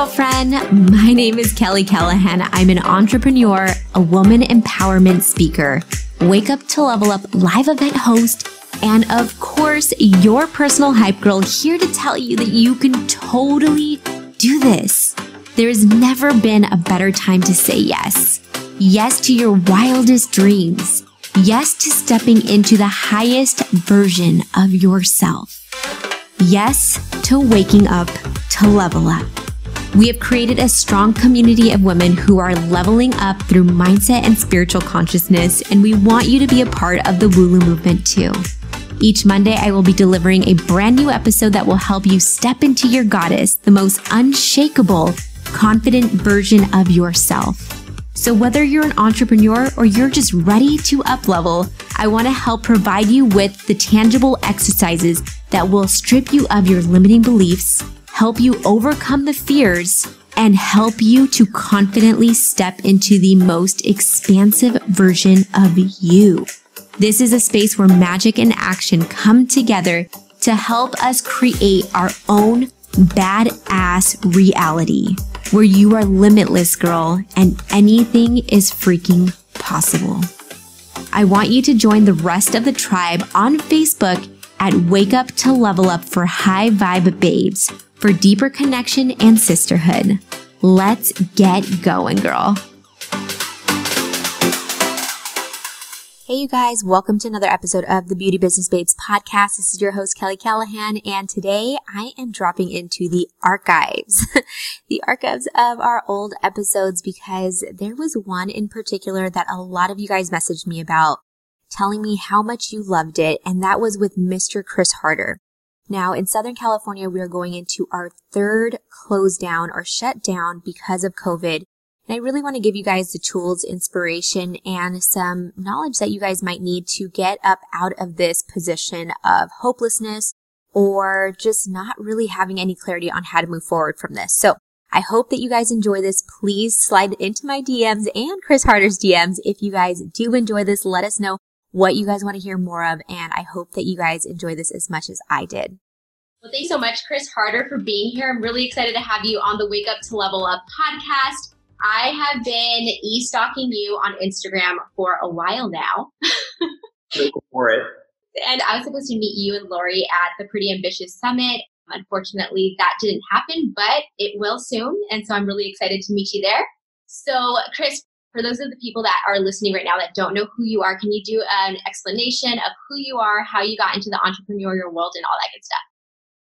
girlfriend. My name is Kelly Callahan. I'm an entrepreneur, a woman empowerment speaker, wake up to level up live event host, and of course, your personal hype girl here to tell you that you can totally do this. There's never been a better time to say yes. Yes to your wildest dreams. Yes to stepping into the highest version of yourself. Yes to waking up to level up. We have created a strong community of women who are leveling up through mindset and spiritual consciousness, and we want you to be a part of the Wulu movement too. Each Monday, I will be delivering a brand new episode that will help you step into your goddess, the most unshakable, confident version of yourself. So, whether you're an entrepreneur or you're just ready to up level, I want to help provide you with the tangible exercises that will strip you of your limiting beliefs, help you overcome the fears, and help you to confidently step into the most expansive version of you. This is a space where magic and action come together to help us create our own badass reality where you are limitless, girl, and anything is freaking possible. I want you to join the rest of the tribe on Facebook at Wake Up to Level Up for High Vibe Babes for deeper connection and sisterhood. Let's get going, girl. Hey, you guys, welcome to another episode of the Beauty Business Babes podcast. This is your host, Kelly Callahan, and today I am dropping into the archives, the archives of our old episodes because there was one in particular that a lot of you guys messaged me about telling me how much you loved it, and that was with Mr. Chris Harder. Now, in Southern California, we are going into our third close down or shut down because of COVID. And I really want to give you guys the tools, inspiration, and some knowledge that you guys might need to get up out of this position of hopelessness or just not really having any clarity on how to move forward from this. So I hope that you guys enjoy this. Please slide into my DMs and Chris Harder's DMs. If you guys do enjoy this, let us know what you guys want to hear more of. And I hope that you guys enjoy this as much as I did. Well, thanks so much, Chris Harder, for being here. I'm really excited to have you on the Wake Up to Level Up podcast. I have been e-stalking you on Instagram for a while now. For it. And I was supposed to meet you and Lori at the Pretty Ambitious Summit. Unfortunately, that didn't happen, but it will soon. And so I'm really excited to meet you there. So, Chris, for those of the people that are listening right now that don't know who you are, can you do an explanation of who you are, how you got into the entrepreneurial world, and all that good stuff?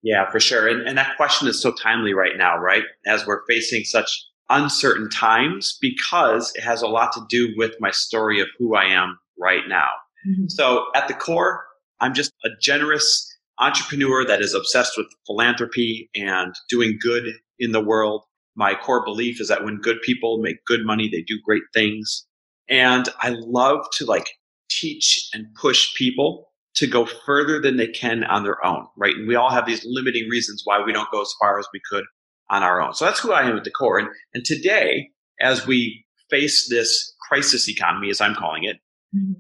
Yeah, for sure. And, and that question is so timely right now, right? As we're facing such uncertain times because it has a lot to do with my story of who I am right now. Mm-hmm. So at the core, I'm just a generous entrepreneur that is obsessed with philanthropy and doing good in the world. My core belief is that when good people make good money, they do great things. And I love to like teach and push people to go further than they can on their own, right? And we all have these limiting reasons why we don't go as far as we could on our own. So that's who I am at the core. And, and today, as we face this crisis economy, as I'm calling it, mm-hmm.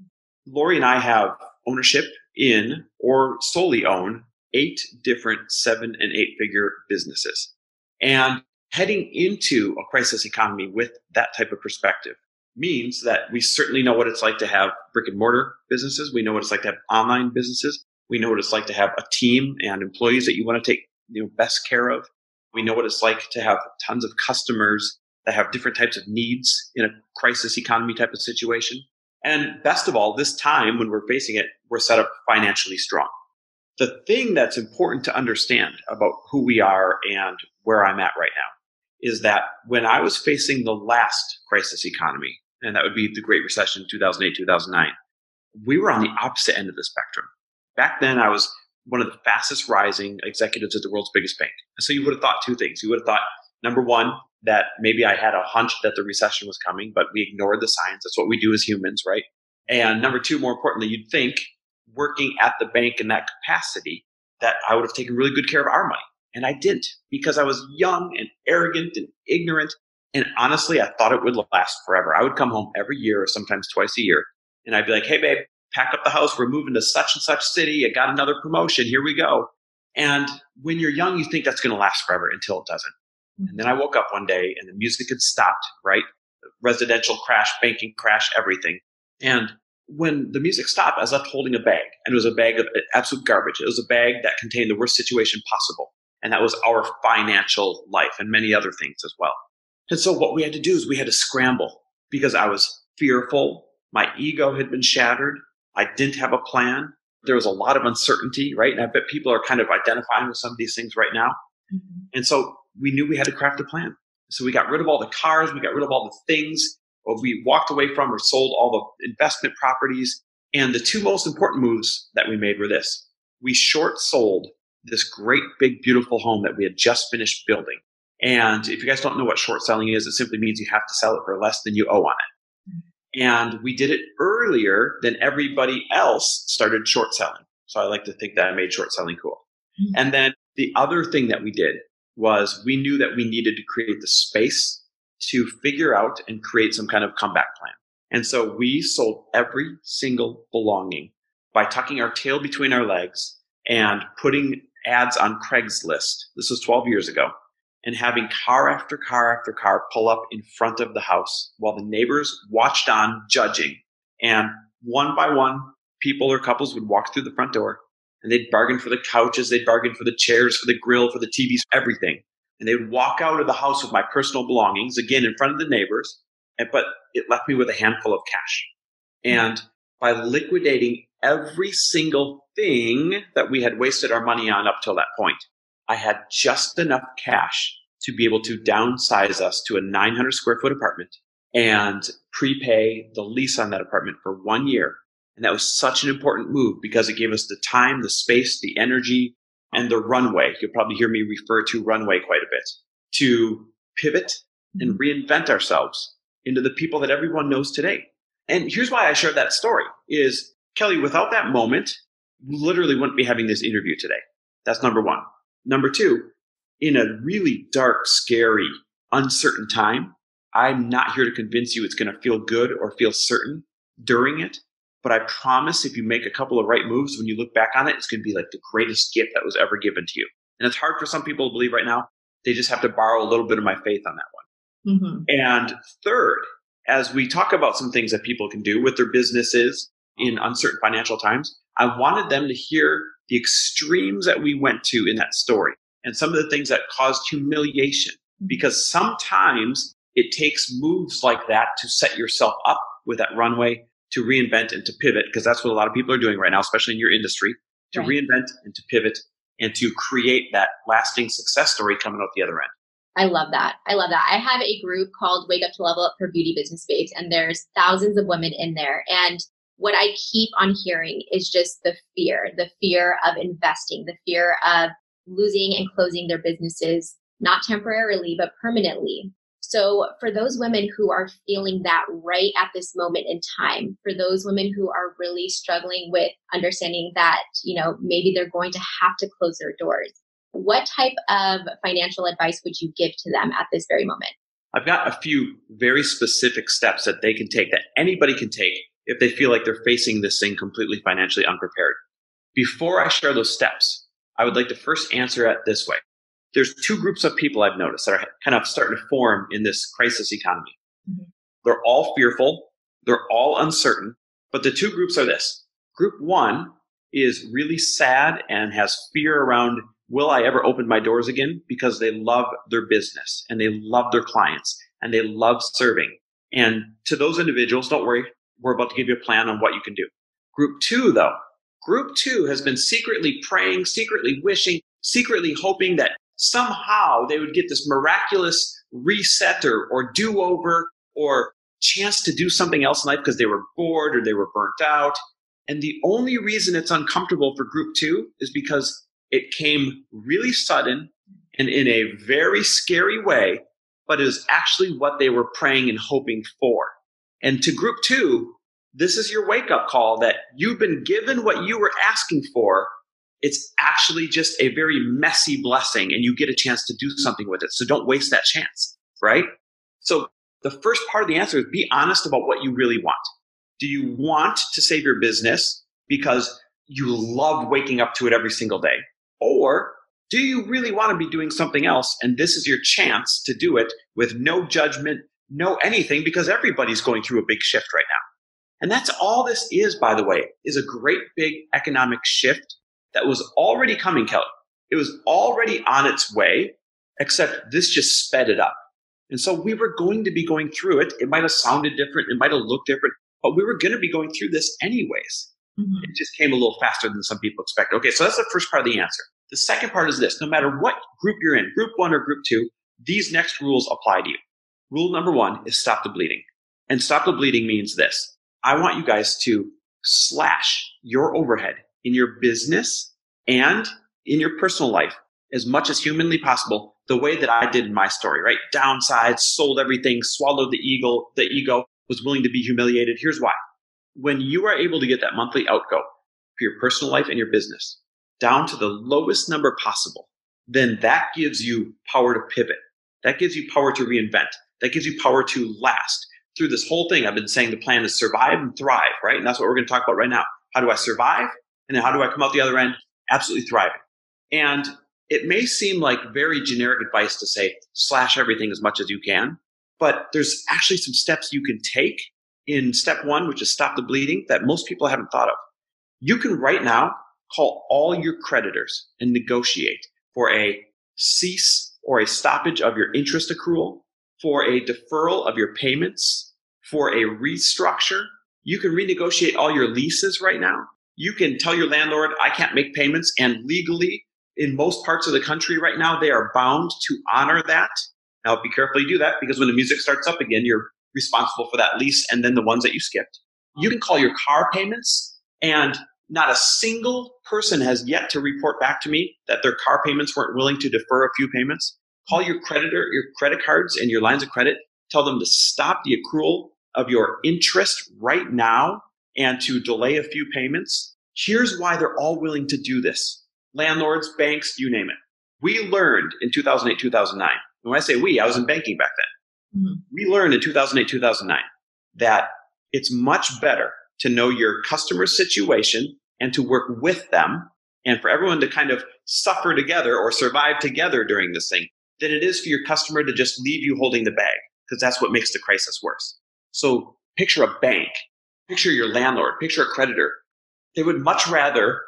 Lori and I have ownership in or solely own eight different seven and eight figure businesses. And heading into a crisis economy with that type of perspective means that we certainly know what it's like to have brick and mortar businesses. We know what it's like to have online businesses. We know what it's like to have a team and employees that you want to take you know best care of. We know what it's like to have tons of customers that have different types of needs in a crisis economy type of situation. And best of all, this time when we're facing it, we're set up financially strong. The thing that's important to understand about who we are and where I'm at right now is that when I was facing the last crisis economy, and that would be the Great Recession, 2008, 2009, we were on the opposite end of the spectrum. Back then, I was one of the fastest rising executives at the world's biggest bank. So you would have thought two things. You would have thought, number one, that maybe I had a hunch that the recession was coming, but we ignored the signs. That's what we do as humans, right? And number two, more importantly, you'd think working at the bank in that capacity that I would have taken really good care of our money. And I didn't because I was young and arrogant and ignorant. And honestly, I thought it would last forever. I would come home every year or sometimes twice a year. And I'd be like, hey, babe, pack up the house. We're moving to such and such city. I got another promotion. Here we go. And when you're young, you think that's going to last forever until it doesn't. And then I woke up one day and the music had stopped, right? Residential crash, banking crash, everything. And when the music stopped, I was left holding a bag, and it was a bag of absolute garbage. It was a bag that contained the worst situation possible, and that was our financial life and many other things as well. And so, what we had to do is we had to scramble because I was fearful. My ego had been shattered. I didn't have a plan. There was a lot of uncertainty, right? And I bet people are kind of identifying with some of these things right now. Mm-hmm. And so, we knew we had to craft a plan. So, we got rid of all the cars, we got rid of all the things we walked away from or sold all the investment properties. And the two most important moves that we made were this. We short sold this great, big, beautiful home that we had just finished building. And if you guys don't know what short selling is, it simply means you have to sell it for less than you owe on it. Mm-hmm. And we did it earlier than everybody else started short selling. So I like to think that I made short selling cool. Mm-hmm. And then the other thing that we did was we knew that we needed to create the space to figure out and create some kind of comeback plan. And so we sold every single belonging by tucking our tail between our legs and putting ads on Craigslist. This was 12 years ago. And having car after car after car pull up in front of the house while the neighbors watched on judging. And one by one, people or couples would walk through the front door and they'd bargain for the couches, they'd bargain for the chairs, for the grill, for the TVs, everything and they would walk out of the house with my personal belongings again in front of the neighbors and, but it left me with a handful of cash and by liquidating every single thing that we had wasted our money on up till that point i had just enough cash to be able to downsize us to a 900 square foot apartment and prepay the lease on that apartment for one year and that was such an important move because it gave us the time the space the energy and the runway. You'll probably hear me refer to runway quite a bit to pivot and mm-hmm. reinvent ourselves into the people that everyone knows today. And here's why I shared that story is Kelly, without that moment, literally wouldn't be having this interview today. That's number one. Number two, in a really dark, scary, uncertain time, I'm not here to convince you it's going to feel good or feel certain during it. But I promise if you make a couple of right moves, when you look back on it, it's going to be like the greatest gift that was ever given to you. And it's hard for some people to believe right now. They just have to borrow a little bit of my faith on that one. Mm-hmm. And third, as we talk about some things that people can do with their businesses in uncertain financial times, I wanted them to hear the extremes that we went to in that story and some of the things that caused humiliation. Mm-hmm. Because sometimes it takes moves like that to set yourself up with that runway to reinvent and to pivot because that's what a lot of people are doing right now, especially in your industry, to right. reinvent and to pivot and to create that lasting success story coming out the other end. I love that. I love that. I have a group called Wake Up to Level Up for Beauty Business Babes, and there's thousands of women in there. And what I keep on hearing is just the fear, the fear of investing, the fear of losing and closing their businesses, not temporarily, but permanently. So, for those women who are feeling that right at this moment in time, for those women who are really struggling with understanding that, you know, maybe they're going to have to close their doors, what type of financial advice would you give to them at this very moment? I've got a few very specific steps that they can take, that anybody can take if they feel like they're facing this thing completely financially unprepared. Before I share those steps, I would like to first answer it this way there's two groups of people I've noticed that are kind of starting to form in this crisis economy. Mm-hmm. They're all fearful, they're all uncertain, but the two groups are this. Group one is really sad and has fear around will I ever open my doors again because they love their business and they love their clients and they love serving. And to those individuals, don't worry, we're about to give you a plan on what you can do. Group two, though, group two has been secretly praying, secretly wishing, secretly hoping that somehow they would get this miraculous reset or, or do over or chance to do something else in life because they were bored or they were burnt out. And the only reason it's uncomfortable for group two is because it came really sudden and in a very scary way, but is actually what they were praying and hoping for. And to group two, this is your wake up call that you've been given what you were asking for, it's actually just a very messy blessing and you get a chance to do something with it. So don't waste that chance, right? So the first part of the answer is be honest about what you really want. Do you want to save your business because you love waking up to it every single day? Or Do you really want to be doing something else? And this is your chance to do it with no judgment, no anything, because everybody's going through a big shift right now. And that's all this is, by the way, is a great big economic shift that was already coming, Kelly. It was already on its way, except this just sped it up. And so we were going to be going through it. It might have sounded different. It might have looked different, but we were going to be going through this anyways. Mm-hmm. It just came a little faster than some people expect. Okay, so that's the first part of the answer. The second part is this no matter what group you're in, group one or group two, these next rules apply to you. Rule number one is stop the bleeding. And stop the bleeding means this I want you guys to slash your overhead in your business and in your personal life as much as humanly possible the way that I did in my story, right? Downside, sold everything, swallowed the eagle, the ego, was willing to be humiliated. Here's why. When you are able to get that monthly outgo for your personal life and your business down to the lowest number possible, then that gives you power to pivot. That gives you power to reinvent. That gives you power to last. Through this whole thing, I've been saying the plan is survive and thrive, right? And that's what we're going to talk about right now. How do I survive? And then how do I come out the other end absolutely thriving? And it may seem like very generic advice to say slash everything as much as you can, but there's actually some steps you can take in step one, which is stop the bleeding, that most people haven't thought of. You can right now call all your creditors and negotiate for a cease or a stoppage of your interest accrual, for a deferral of your payments, for a restructure. You can renegotiate all your leases right now. You can tell your landlord, I can't make payments, and legally in most parts of the country right now, they are bound to honor that. Now, be careful you do that because when the music starts up again, you're responsible for that lease and then the ones that you skipped. You can call your car payments, and not a single person has yet to report back to me that their car payments weren't willing to defer a few payments. Call your creditor, your credit cards, and your lines of credit. Tell them to stop the accrual of your interest right now and to delay a few payments. Here's why they're all willing to do this landlords, banks, you name it. We learned in 2008, 2009. And when I say we, I was in banking back then. Mm-hmm. We learned in 2008, 2009 that it's much better to know your customer situation and to work with them and for everyone to kind of suffer together or survive together during this thing than it is for your customer to just leave you holding the bag because that's what makes the crisis worse. So picture a bank, picture your landlord, picture a creditor. They would much rather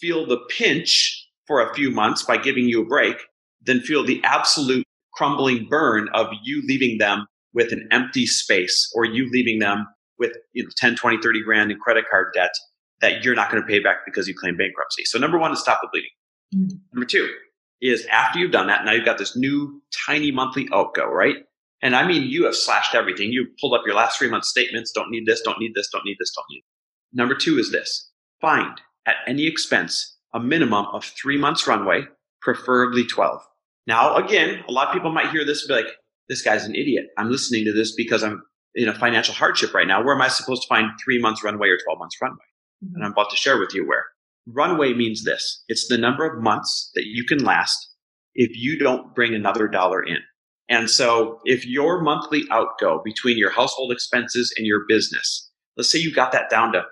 feel the pinch for a few months by giving you a break than feel the absolute crumbling burn of you leaving them with an empty space or you leaving them with you know 10 20 30 grand in credit card debt that you're not going to pay back because you claim bankruptcy so number one is stop the bleeding mm-hmm. number two is after you've done that now you've got this new tiny monthly outgo right and i mean you have slashed everything you pulled up your last three months statements don't need this don't need this don't need this don't need number two is this find at any expense a minimum of three months runway, preferably 12. Now, again, a lot of people might hear this and be like, this guy's an idiot. I'm listening to this because I'm in a financial hardship right now. Where am I supposed to find three months runway or 12 months runway? And I'm about to share with you where. Runway means this it's the number of months that you can last if you don't bring another dollar in. And so if your monthly outgo between your household expenses and your business, let's say you got that down to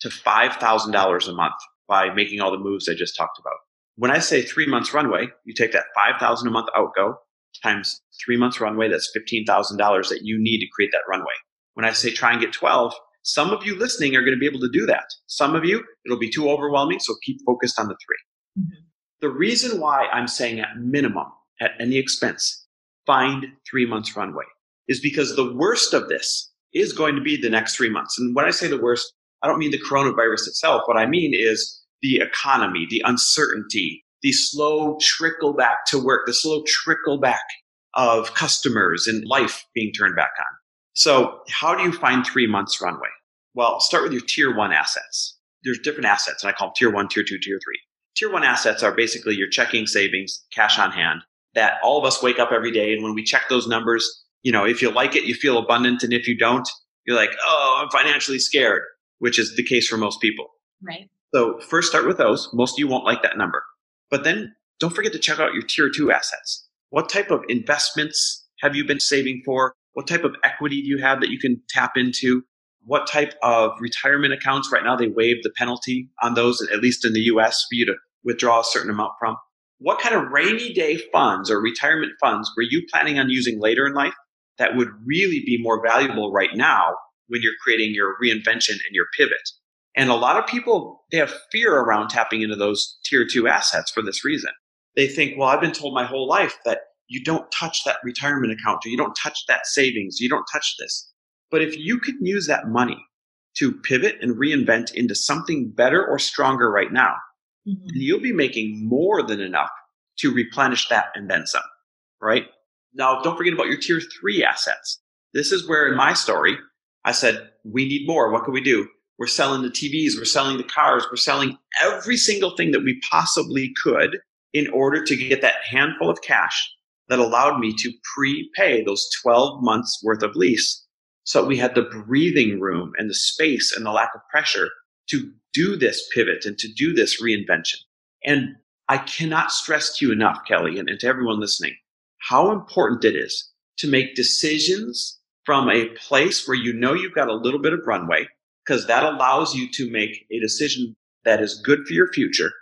to $5,000 a month by making all the moves I just talked about. When I say three months runway, you take that 5,000 a month outgo times three months runway, that's $15,000 that you need to create that runway. When I say try and get 12, some of you listening are going to be able to do that. Some of you, it'll be too overwhelming. So keep focused on the 3 mm-hmm. The reason why I'm saying at minimum, at any expense, find three months runway is because the worst of this is going to be the next three months. And when I say the worst, I don't mean the coronavirus itself. What I mean is the economy, the uncertainty, the slow trickle back to work, the slow trickle back of customers and life being turned back on. So how do you find three months runway? Well, start with your tier one assets. There's different assets, and I call them tier one, tier two, tier three. Tier one assets are basically your checking savings, cash on hand that all of us wake up every day. And when we check those numbers, you know, if you like it, you feel abundant. And if you don't, you're like, oh, I'm financially scared which is the case for most people. Right. So first start with those. Most of you won't like that number. But then don't forget to check out your tier two assets. What type of investments have you been saving for? What type of equity do you have that you can tap into? What type of retirement accounts? Right now, they waive the penalty on those, at least in the US, for you to withdraw a certain amount from. what kind of rainy day funds or retirement funds were you planning on using later in life that would really be more valuable right now when you're creating your reinvention and your pivot? And a lot of people, they have fear around tapping into those tier two assets for this reason. They think, well, I've been told my whole life that you don't touch that retirement account or you don't touch that savings, you don't touch this. But if you could use that money to pivot and reinvent into something better or stronger right now, mm-hmm. you'll be making more than enough to replenish that and then some, right? Now, don't forget about your tier three assets. This is where in my story, I said, we need more. What can we do? We're selling the TVs, we're selling the cars, we're selling every single thing that we possibly could in order to get that handful of cash that allowed me to prepay those 12 months worth of lease. So we had the breathing room and the space and the lack of pressure to do this pivot and to do this reinvention. And I cannot stress to you enough, Kelly, and, and to everyone listening, how important it is to make decisions from a place where you know you've got a little bit of runway, because that allows you to make a decision that is good for your future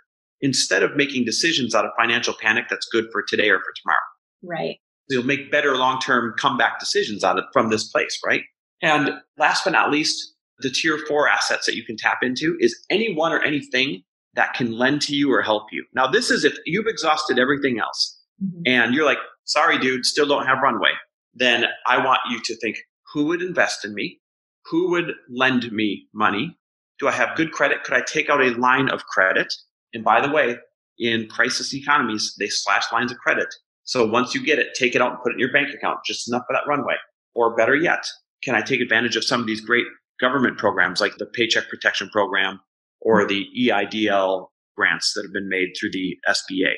instead of making decisions out of financial panic that's good for today or for tomorrow. Right. You'll make better long term comeback decisions out of from this place, right? And last but not least, the tier four assets that you can tap into is anyone or anything that can lend to you or help you. Now, this is if you've exhausted everything else mm-hmm. and you're like, sorry, dude, still don't have runway, then I want you to think who would invest in me? Who would lend me money? Do I have good credit? Could I take out a line of credit? And by the way, in crisis economies, they slash lines of credit. So once you get it, take it out and put it in your bank account, just enough for that runway. Or better yet, can I take advantage of some of these great government programs like the Paycheck Protection Program or hmm. the EIDL grants that have been made through the SBA?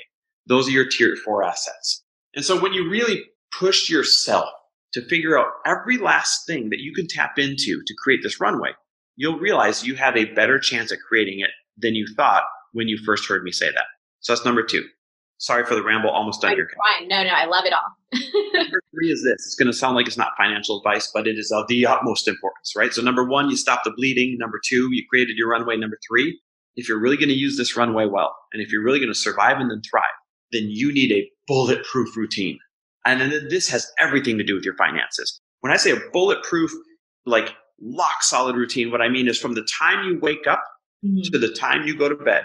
Those are your tier four assets. And so when you really push yourself to figure out every last thing that you can tap into to create this runway, you'll realize you have a better chance at creating it than you thought when you first heard me say that. So that's number two. Sorry for the ramble. Almost done here. Fine. No, no, I love it all. number three is this. It's going to sound like it's not financial advice, but it is of the utmost importance, right? So number one, you stop the bleeding. Number two, you created your runway. Number three, if you're really going to use this runway well, and if you're really going to survive and then thrive, then you need a bulletproof routine. And then this has everything to do with your finances. When I say a bulletproof, like lock solid routine, what I mean is from the time you wake up mm-hmm. to the time you go to bed,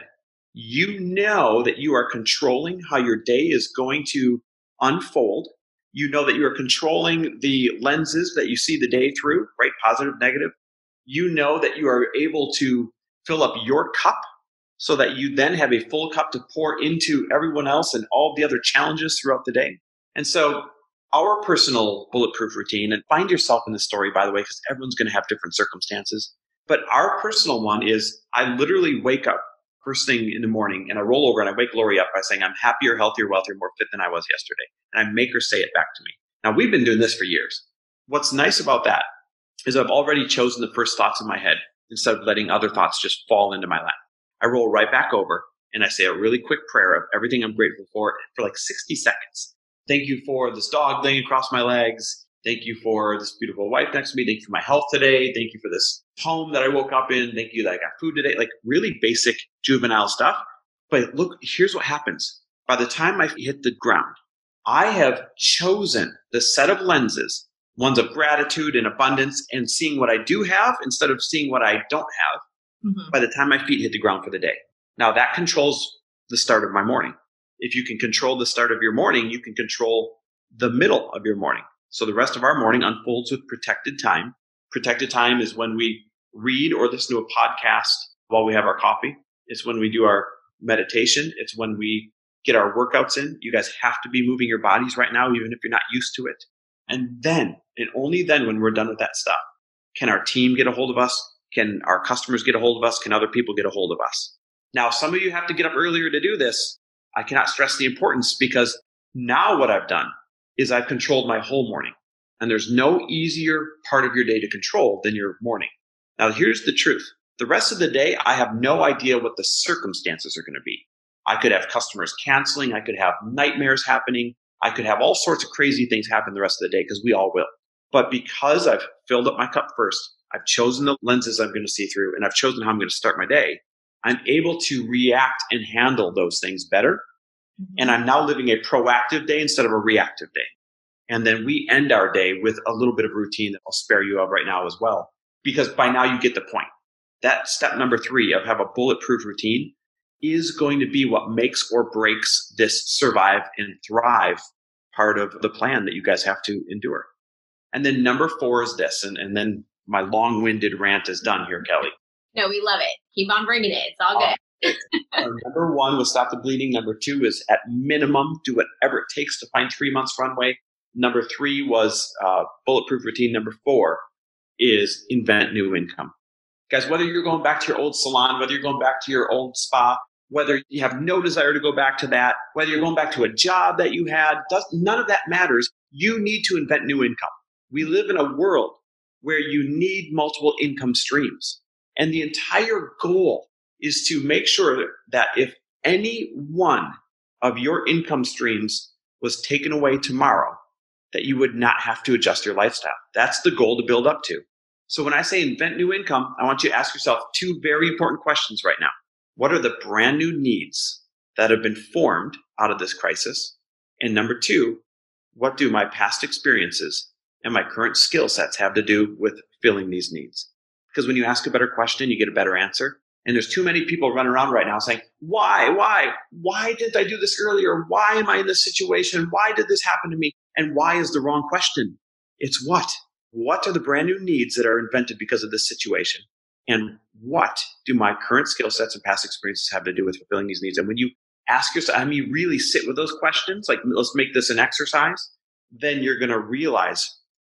you know that you are controlling how your day is going to unfold. You know that you are controlling the lenses that you see the day through, right? Positive, negative. You know that you are able to fill up your cup so that you then have a full cup to pour into everyone else and all the other challenges throughout the day. And so our personal bulletproof routine, and find yourself in the story, by the way, because everyone's going to have different circumstances. But our personal one is I literally wake up first thing in the morning and I roll over and I wake Lori up by saying, I'm happier, healthier, wealthier, more fit than I was yesterday. And I make her say it back to me. Now, we've been doing this for years. What's nice about that is I've already chosen the first thoughts in my head instead of letting other thoughts just fall into my lap. I roll right back over and I say a really quick prayer of everything I'm grateful for for like 60 seconds. Thank you for this dog laying across my legs. Thank you for this beautiful wife next to me. Thank you for my health today. Thank you for this home that I woke up in. Thank you that I got food today. Like really basic juvenile stuff. But look, here's what happens. By the time I hit the ground, I have chosen the set of lenses, ones of gratitude and abundance and seeing what I do have instead of seeing what I don't have mm-hmm. by the time my feet hit the ground for the day. Now that controls the start of my morning. If you can control the start of your morning, you can control the middle of your morning. So the rest of our morning unfolds with protected time. Protected time is when we read or listen to a podcast while we have our coffee. It's when we do our meditation. It's when we get our workouts in. You guys have to be moving your bodies right now, even if you're not used to it. And then, and only then, when we're done with that stuff, can our team get a hold of us? Can our customers get a hold of us? Can other people get a hold of us? Now, some of you have to get up earlier to do this. I cannot stress the importance because now what I've done is I've controlled my whole morning. And there's no easier part of your day to control than your morning. Now, here's the truth. The rest of the day, I have no idea what the circumstances are going to be. I could have customers canceling. I could have nightmares happening. I could have all sorts of crazy things happen the rest of the day because we all will. But because I've filled up my cup first, I've chosen the lenses I'm going to see through, and I've chosen how I'm going to start my day, I'm able to react and handle those things better. Mm-hmm. And I'm now living a proactive day instead of a reactive day. And then we end our day with a little bit of routine that I'll spare you of right now as well. Because by now you get the point. That step number three of have a bulletproof routine is going to be what makes or breaks this survive and thrive part of the plan that you guys have to endure. And then number four is this, and, and then my long winded rant is done here, Kelly. No, we love it. Keep on bringing it. It's all good. Uh, number one was stop the bleeding. Number two is at minimum do whatever it takes to find three months runway. Number three was uh, bulletproof routine. Number four is invent new income. Guys, whether you're going back to your old salon, whether you're going back to your old spa, whether you have no desire to go back to that, whether you're going back to a job that you had, does, none of that matters. You need to invent new income. We live in a world where you need multiple income streams. And the entire goal is to make sure that if any one of your income streams was taken away tomorrow, that you would not have to adjust your lifestyle. That's the goal to build up to. So when I say invent new income, I want you to ask yourself two very important questions right now. What are the brand new needs that have been formed out of this crisis? And number two, what do my past experiences and my current skill sets have to do with filling these needs? Because when you ask a better question, you get a better answer. And there's too many people running around right now saying, why, why, why didn't I do this earlier? Why am I in this situation? Why did this happen to me? And why is the wrong question? It's what? What are the brand new needs that are invented because of this situation? And what do my current skill sets and past experiences have to do with fulfilling these needs? And when you ask yourself, I mean, really sit with those questions, like let's make this an exercise, then you're going to realize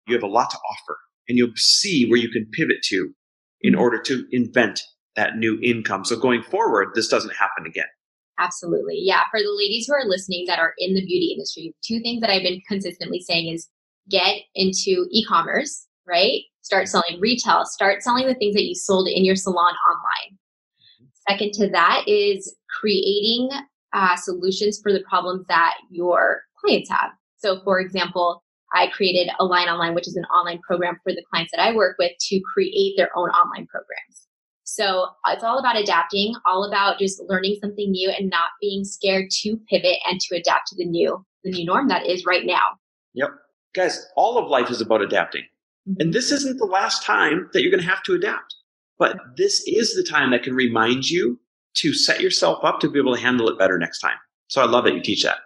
you have a lot to offer and you'll see where you can pivot to in mm-hmm. order to invent that new income. So going forward, this doesn't happen again. Absolutely. Yeah. For the ladies who are listening that are in the beauty industry, two things that I've been consistently saying is get into e commerce, right? Start selling retail, start selling the things that you sold in your salon online. Second to that is creating uh, solutions for the problems that your clients have. So, for example, I created Align Online, which is an online program for the clients that I work with to create their own online programs. So it's all about adapting, all about just learning something new and not being scared to pivot and to adapt to the new, the new norm that is right now. Yep. Guys, all of life is about adapting. Mm-hmm. And this isn't the last time that you're going to have to adapt. But this is the time that can remind you to set yourself up to be able to handle it better next time. So I love that you teach that.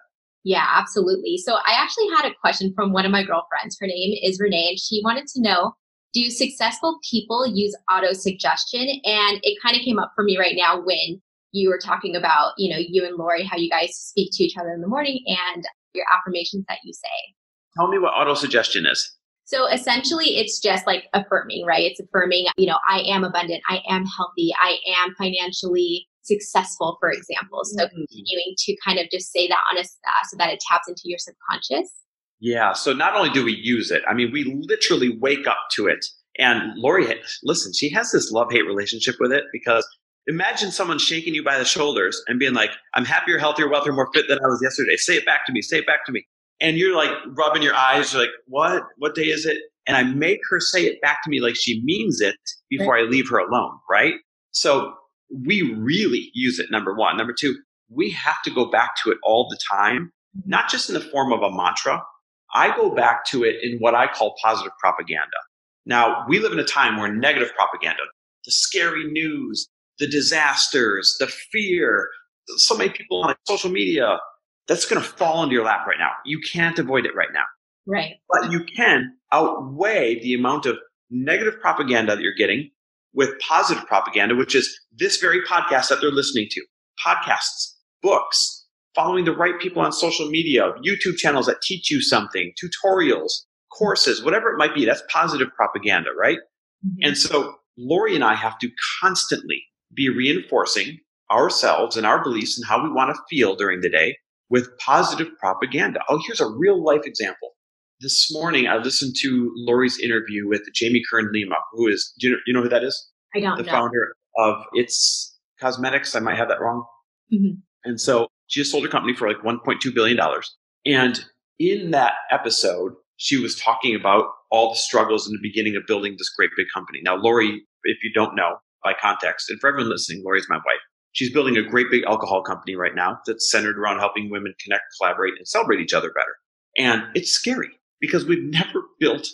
Yeah, absolutely. So I actually had a question from one of my girlfriends. Her name is Renee, and she wanted to know do successful people use auto suggestion? And it kind of came up for me right now when you were talking about, you know, you and Lori, how you guys speak to each other in the morning and your affirmations that you say. Tell me what auto suggestion is. So essentially, it's just like affirming, right? It's affirming, you know, I am abundant, I am healthy, I am financially successful, for example. So mm-hmm. continuing to kind of just say that on a uh, so that it taps into your subconscious. Yeah. So not only do we use it, I mean, we literally wake up to it. And Lori, listen, she has this love hate relationship with it because imagine someone shaking you by the shoulders and being like, I'm happier, healthier, wealthier, more fit than I was yesterday. Say it back to me. Say it back to me. And you're like rubbing your eyes. You're like, what? What day is it? And I make her say it back to me like she means it before right. I leave her alone. Right. So we really use it. Number one. Number two, we have to go back to it all the time, not just in the form of a mantra, I go back to it in what I call positive propaganda. Now, we live in a time where negative propaganda, the scary news, the disasters, the fear, so many people on social media, that's going to fall into your lap right now. You can't avoid it right now. Right. But you can outweigh the amount of negative propaganda that you're getting with positive propaganda, which is this very podcast that they're listening to, podcasts, books, following the right people on social media, YouTube channels that teach you something, tutorials, courses, whatever it might be. That's positive propaganda, right? Mm-hmm. And so Lori and I have to constantly be reinforcing ourselves and our beliefs and how we want to feel during the day with positive propaganda. Oh, here's a real life example. This morning, I listened to Lori's interview with Jamie Kern Lima, who is, do you know, you know who that is? I don't the know. founder of It's Cosmetics. I might have that wrong. Mm-hmm. And so she just sold her company for like $1.2 billion. And in that episode, she was talking about all the struggles in the beginning of building this great big company. Now, Lori, if you don't know by context, and for everyone listening, Lori's my wife. She's building a great big alcohol company right now that's centered around helping women connect, collaborate, and celebrate each other better. And it's scary because we've never built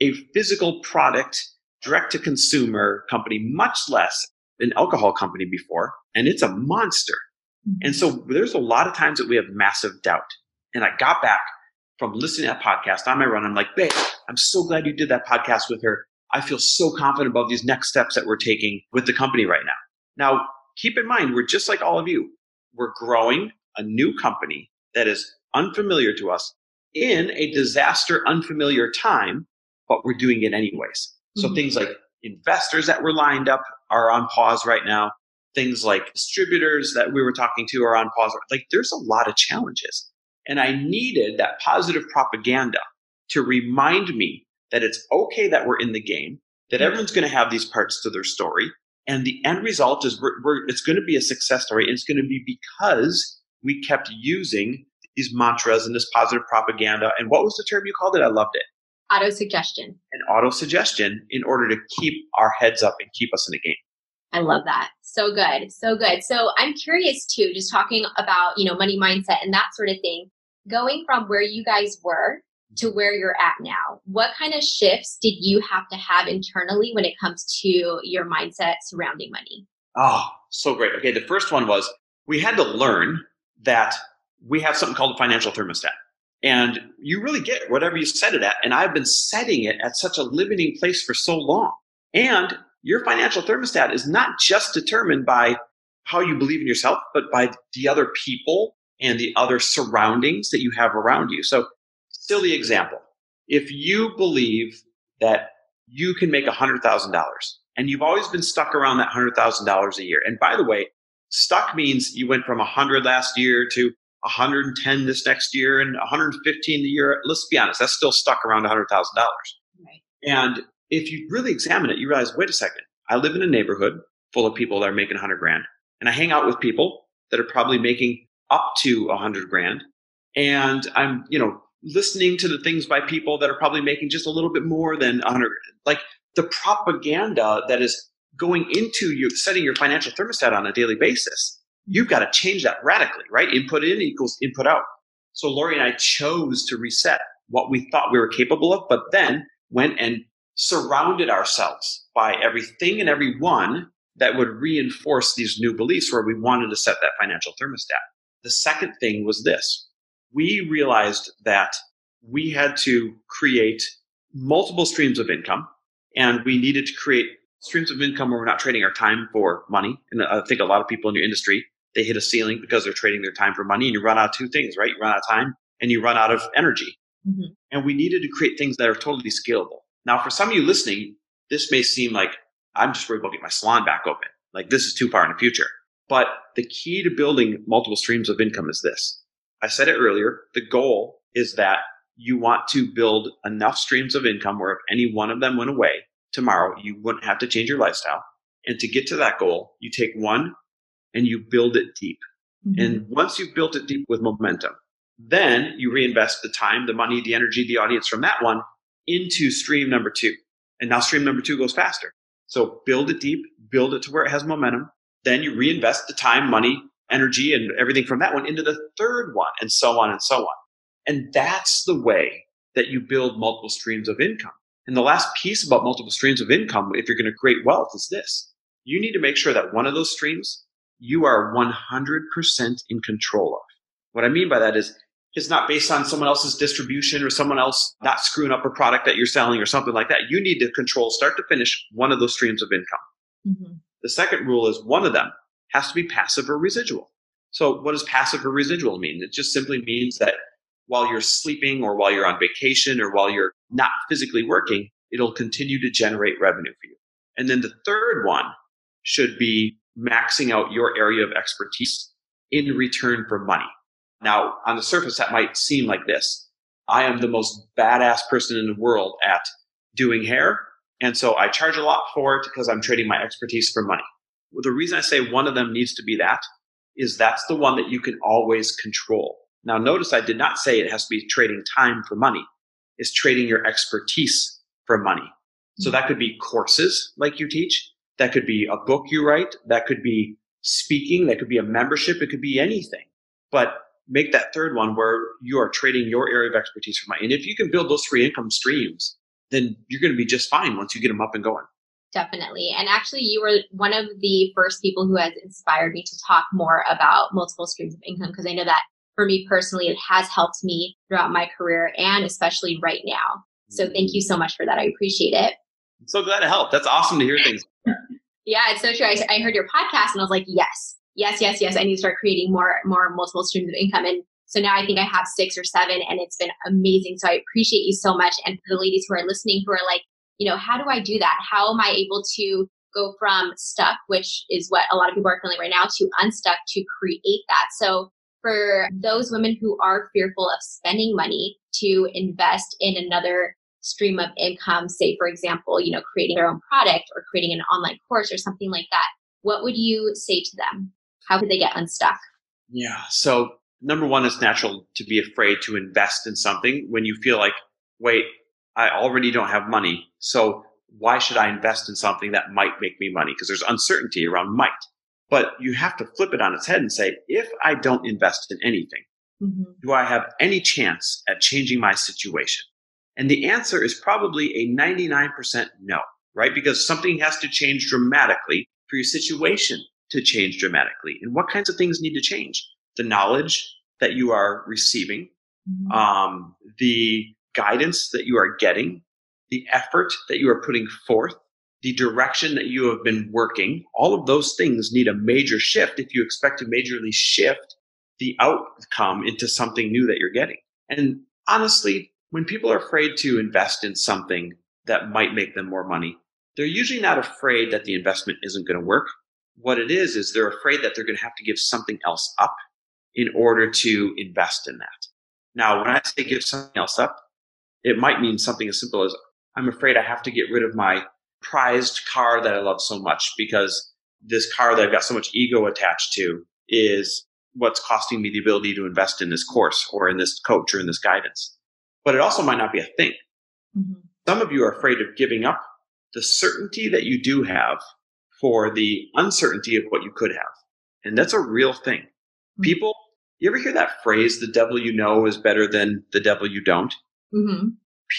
a physical product direct to consumer company, much less an alcohol company before. And it's a monster. And so there's a lot of times that we have massive doubt. And I got back from listening to that podcast on my run. I'm like, babe, I'm so glad you did that podcast with her. I feel so confident about these next steps that we're taking with the company right now. Now, keep in mind, we're just like all of you. We're growing a new company that is unfamiliar to us in a disaster unfamiliar time, but we're doing it anyways. So mm-hmm. things like investors that were lined up are on pause right now. Things like distributors that we were talking to are on pause. Like there's a lot of challenges. And I needed that positive propaganda to remind me that it's okay that we're in the game, that everyone's going to have these parts to their story. And the end result is we're, we're, it's going to be a success story. And it's going to be because we kept using these mantras and this positive propaganda. And what was the term you called it? I loved it. Auto suggestion. And auto suggestion in order to keep our heads up and keep us in the game. I love that. So good. So good. So I'm curious too, just talking about, you know, money mindset and that sort of thing. Going from where you guys were to where you're at now, what kind of shifts did you have to have internally when it comes to your mindset surrounding money? Oh, so great. Okay, the first one was we had to learn that we have something called a financial thermostat. And you really get whatever you set it at. And I've been setting it at such a limiting place for so long. And your financial thermostat is not just determined by how you believe in yourself, but by the other people and the other surroundings that you have around you. So, silly example. If you believe that you can make $100,000 and you've always been stuck around that $100,000 a year. And by the way, stuck means you went from 100 last year to 110 this next year and 115 the year. Let's be honest, that's still stuck around $100,000. Right. And if you really examine it, you realize, wait a second, I live in a neighborhood full of people that are making 100 grand, and I hang out with people that are probably making up to 100 grand, and I'm, you know, listening to the things by people that are probably making just a little bit more than 100. Like the propaganda that is going into you setting your financial thermostat on a daily basis you've got to change that radically, right? Input in equals input out. So Lori and I chose to reset what we thought we were capable of, but then went and surrounded ourselves by everything and everyone that would reinforce these new beliefs where we wanted to set that financial thermostat. The second thing was this. We realized that we had to create multiple streams of income and we needed to create streams of income where we're not trading our time for money. And I think a lot of people in your industry they hit a ceiling because they're trading their time for money and you run out of two things, right? You run out of time and you run out of energy. Mm-hmm. And we needed to create things that are totally scalable. Now, for some of you listening, this may seem like I'm just worried about getting my salon back open. Like this is too far in the future. But the key to building multiple streams of income is this. I said it earlier. The goal is that you want to build enough streams of income where if any one of them went away tomorrow, you wouldn't have to change your lifestyle. And to get to that goal, you take one and you build it deep. Mm-hmm. And once you've built it deep with momentum, then you reinvest the time, the money, the energy, the audience from that one into stream number two. And now stream number two goes faster. So build it deep, build it to where it has momentum. Then you reinvest the time, money, energy, and everything from that one into the third one, and so on and so on. And that's the way that you build multiple streams of income. And the last piece about multiple streams of income, if you're going to create wealth, is this. You need to make sure that one of those streams you are 100% in control of. What I mean by that is it's not based on someone else's distribution or someone else not screwing up a product that you're selling or something like that. You need to control start to finish one of those streams of income. Mm-hmm. The second rule is one of them has to be passive or residual. So what does passive or residual mean? It just simply means that while you're sleeping or while you're on vacation or while you're not physically working, it'll continue to generate revenue for you. And then the third one should be maxing out your area of expertise in return for money. Now, on the surface, that might seem like this. I am the most badass person in the world at doing hair. And so I charge a lot for it because I'm trading my expertise for money. Well, the reason I say one of them needs to be that is that's the one that you can always control. Now, notice I did not say it has to be trading time for money. It's trading your expertise for money. So that could be courses like you teach. That could be a book you write. That could be speaking, that could be a membership, it could be anything. But make that third one where you are trading your area of expertise for money. And if you can build those three income streams, then you're going to be just fine once you get them up and going. Definitely. And actually, you were one of the first people who has inspired me to talk more about multiple streams of income because I know that for me personally, it has helped me throughout my career and especially right now. So thank you so much for that. I appreciate it. I'm so glad to help. That's awesome to hear things. yeah, it's so true. I, I heard your podcast and I was like, yes, yes, yes, yes. I need to start creating more, more multiple streams of income. And so now I think I have six or seven and it's been amazing. So I appreciate you so much. And for the ladies who are listening who are like, you know, how do I do that? How am I able to go from stuck, which is what a lot of people are feeling right now, to unstuck to create that? So for those women who are fearful of spending money to invest in another stream of income, say, for example, you know, creating their own product or creating an online course or something like that, what would you say to them? How could they get unstuck? Yeah. So, number one, it's natural to be afraid to invest in something when you feel like, wait, I already don't have money. So, why should I invest in something that might make me money? Because there's uncertainty around might. But you have to flip it on its head and say, if I don't invest in anything, mm-hmm. do I have any chance at changing my situation? And the answer is probably a 99% no, right? Because something has to change dramatically for your situation to change dramatically. And what kinds of things need to change? The knowledge that you are receiving, mm-hmm. um, the guidance that you are getting, the effort that you are putting forth, the direction that you have been working, all of those things need a major shift if you expect to majorly shift the outcome into something new that you're getting. And honestly, when people are afraid to invest in something that might make them more money, they're usually not afraid that the investment isn't going to work. What it is, is they're afraid that they're going to have to give something else up in order to invest in that. Now, when I say give something else up, it might mean something as simple as I'm afraid I have to get rid of my prized car that I love so much because this car that I've got so much ego attached to is what's costing me the ability to invest in this course or in this coach or in this guidance. But it also might not be a thing. Mm-hmm. Some of you are afraid of giving up the certainty that you do have for the uncertainty of what you could have. And that's a real thing. Mm-hmm. People, you ever hear that phrase, the devil you know is better than the devil you don't? Mm-hmm.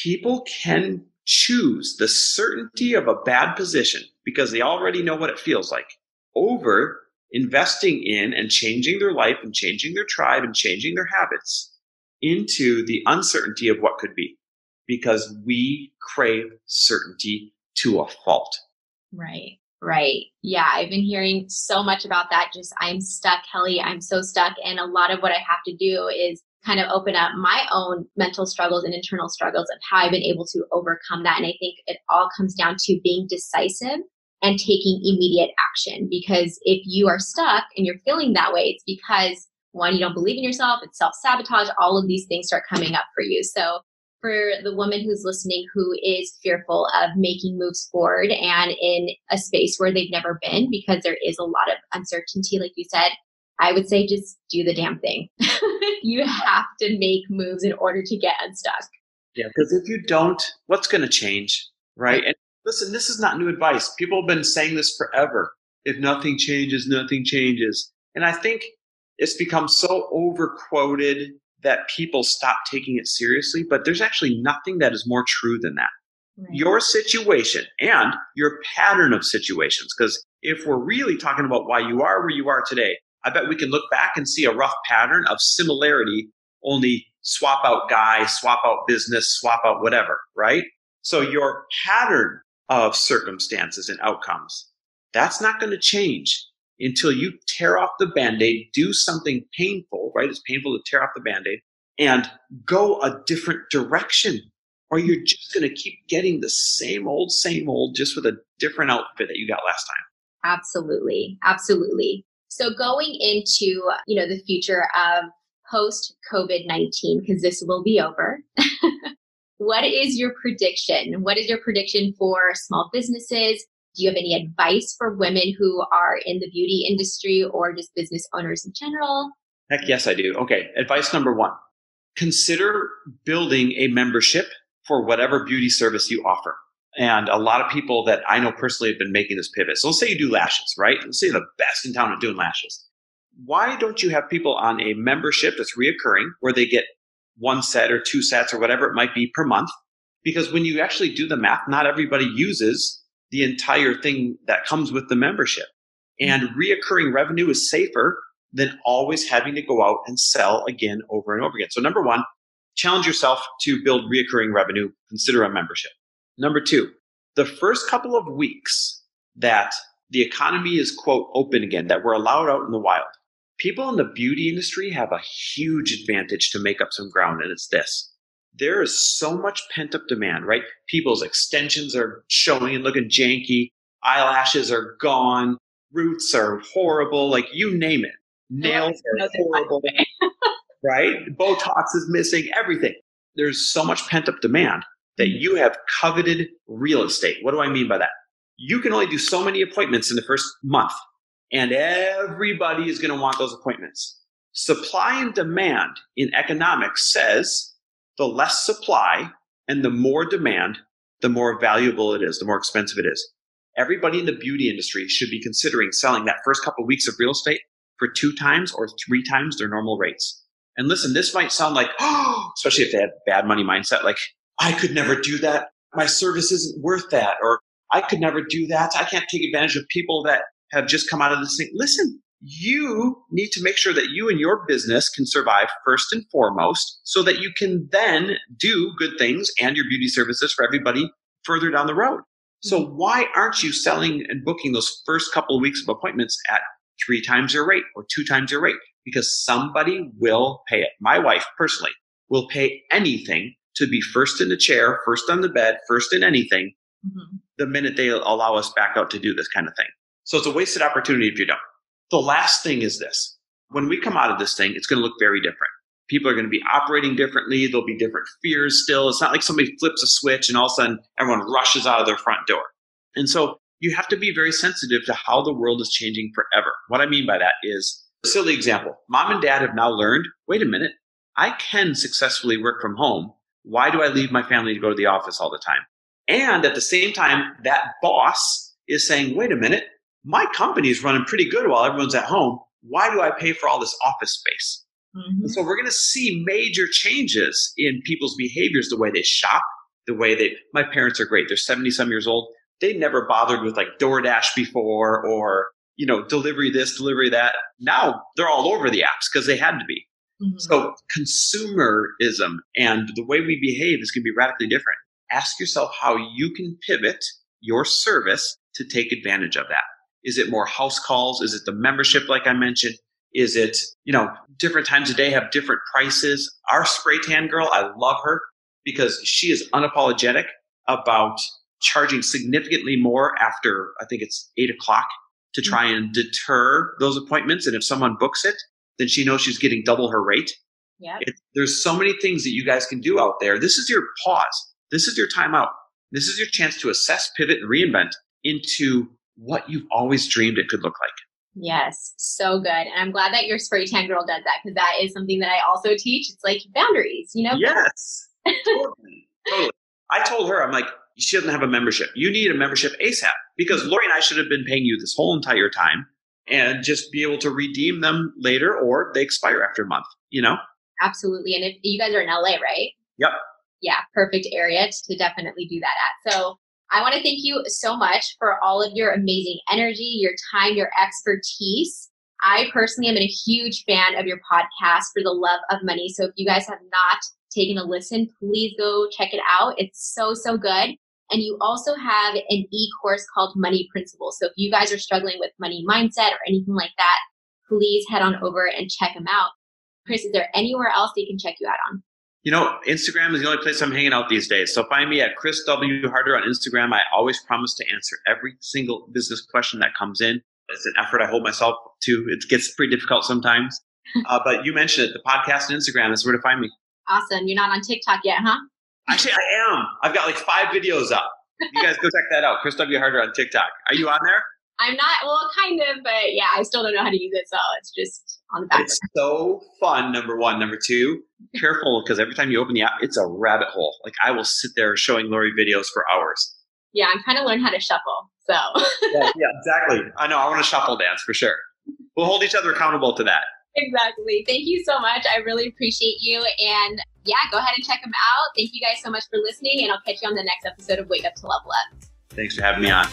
People can choose the certainty of a bad position because they already know what it feels like over investing in and changing their life and changing their tribe and changing their habits into the uncertainty of what could be because we crave certainty to a fault. Right. Right. Yeah. I've been hearing so much about that. Just I'm stuck, Kelly. I'm so stuck. And a lot of what I have to do is kind of open up my own mental struggles and internal struggles of how I've been able to overcome that. And I think it all comes down to being decisive and taking immediate action. Because if you are stuck and you're feeling that way, it's because one, you don't believe in yourself, it's self sabotage, all of these things start coming up for you. So, for the woman who's listening who is fearful of making moves forward and in a space where they've never been, because there is a lot of uncertainty, like you said, I would say just do the damn thing. you have to make moves in order to get unstuck. Yeah, because if you don't, what's going to change? Right. And listen, this is not new advice. People have been saying this forever. If nothing changes, nothing changes. And I think it's become so overquoted that people stop taking it seriously. But there's actually nothing that is more true than that. Right. Your situation and your pattern of situations. Because if we're really talking about why you are where you are today, I bet we can look back and see a rough pattern of similarity, only swap out guy, swap out business, swap out whatever, right? So your pattern of circumstances and outcomes, that's not going to change until you tear off the band-aid, do something painful, right? It's painful to tear off the band-aid and go a different direction. Or you're just going to keep getting the same old, same old, just with a different outfit that you got last time. Absolutely. Absolutely. So going into, you know, the future of post COVID-19 because this will be over. what is your prediction? What is your prediction for small businesses? Do you have any advice for women who are in the beauty industry or just business owners in general? Heck yes, I do. Okay. Advice number one consider building a membership for whatever beauty service you offer. And a lot of people that I know personally have been making this pivot. So let's say you do lashes, right? Let's say you're the best in town at doing lashes. Why don't you have people on a membership that's reoccurring where they get one set or two sets or whatever it might be per month? Because when you actually do the math, not everybody uses the entire thing that comes with the membership. And mm-hmm. reoccurring revenue is safer than always having to go out and sell again over and over again. So number one, challenge yourself to build reoccurring revenue. Consider a membership. Number two, the first couple of weeks that the economy is quote open again, that we're allowed out in the wild, people in the beauty industry have a huge advantage to make up some ground. And it's this. There is so much pent up demand, right? People's extensions are showing and looking janky. Eyelashes are gone. Roots are horrible. Like you name it. Nails are horrible. right? Botox is missing, everything. There's so much pent up demand that mm-hmm. you have coveted real estate. What do I mean by that? You can only do so many appointments in the first month, and everybody is going to want those appointments. Supply and demand in economics says the less supply and the more demand, the more valuable it is, the more expensive it is. Everybody in the beauty industry should be considering selling that first couple of weeks of real estate for two times or three times their normal rates. And listen, this might sound like, oh, especially if they have a bad money mindset, like, I could never do that. My service isn't worth that. Or I could never do that. I can't take advantage of people that have just come out of this thing. Listen, you need to make sure that you and your business can survive first and foremost so that you can then do good things and your beauty services for everybody further down the road. So mm-hmm. why aren't you selling and booking those first couple of weeks of appointments at three times your rate or two times your rate? because somebody will pay it. My wife personally will pay anything to be first in the chair, first on the bed, first in anything mm-hmm. the minute they allow us back out to do this kind of thing. So it's a wasted opportunity if you don't. The last thing is this. When we come out of this thing, it's going to look very different. People are going to be operating differently. There'll be different fears still. It's not like somebody flips a switch and all of a sudden everyone rushes out of their front door. And so you have to be very sensitive to how the world is changing forever. What I mean by that is a silly example. Mom and dad have now learned wait a minute, I can successfully work from home. Why do I leave my family to go to the office all the time? And at the same time, that boss is saying, wait a minute, my company is running pretty good while everyone's at home. Why do I pay for all this office space? Mm-hmm. So we're going to see major changes in people's behaviors, the way they shop, the way they, my parents are great. They're 70 some years old. They never bothered with like DoorDash before or you know, delivery this, delivery that. Now they're all over the apps because they had to be. Mm-hmm. So consumerism and the way we behave is going to be radically different. Ask yourself how you can pivot your service to take advantage of that. Is it more house calls? Is it the membership, like I mentioned? Is it, you know, different times a day have different prices? Our spray tan girl, I love her because she is unapologetic about charging significantly more after I think it's eight o'clock to try and deter those appointments. And if someone books it, then she knows she's getting double her rate. Yeah. There's so many things that you guys can do out there. This is your pause. This is your time out. This is your chance to assess, pivot, and reinvent into what you've always dreamed it could look like. Yes, so good. And I'm glad that your spray tan girl does that because that is something that I also teach. It's like boundaries, you know? Yes. totally. totally. I told her, I'm like, she doesn't have a membership. You need a membership ASAP because Lori and I should have been paying you this whole entire time and just be able to redeem them later or they expire after a month, you know? Absolutely. And if you guys are in LA, right? Yep. Yeah, perfect area to definitely do that at. So I want to thank you so much for all of your amazing energy, your time, your expertise. I personally am a huge fan of your podcast for the love of money. So if you guys have not taken a listen, please go check it out. It's so, so good. And you also have an e course called Money Principles. So if you guys are struggling with money mindset or anything like that, please head on over and check them out. Chris, is there anywhere else they can check you out on? You know, Instagram is the only place I'm hanging out these days. So find me at Chris W. Harder on Instagram. I always promise to answer every single business question that comes in. It's an effort I hold myself to. It gets pretty difficult sometimes. uh, but you mentioned it, the podcast and Instagram is where to find me. Awesome. You're not on TikTok yet, huh? Actually, I am. I've got like five videos up. You guys go check that out. Chris W. Harder on TikTok. Are you on there? I'm not, well, kind of, but yeah, I still don't know how to use it. So it's just on the back. It's so fun, number one. Number two, careful because every time you open the app, it's a rabbit hole. Like I will sit there showing Lori videos for hours. Yeah, I'm trying to learn how to shuffle. So yeah, yeah, exactly. I know. I want to shuffle dance for sure. We'll hold each other accountable to that. Exactly. Thank you so much. I really appreciate you. And yeah, go ahead and check them out. Thank you guys so much for listening, and I'll catch you on the next episode of Wake Up to Level Up. Thanks for having me on.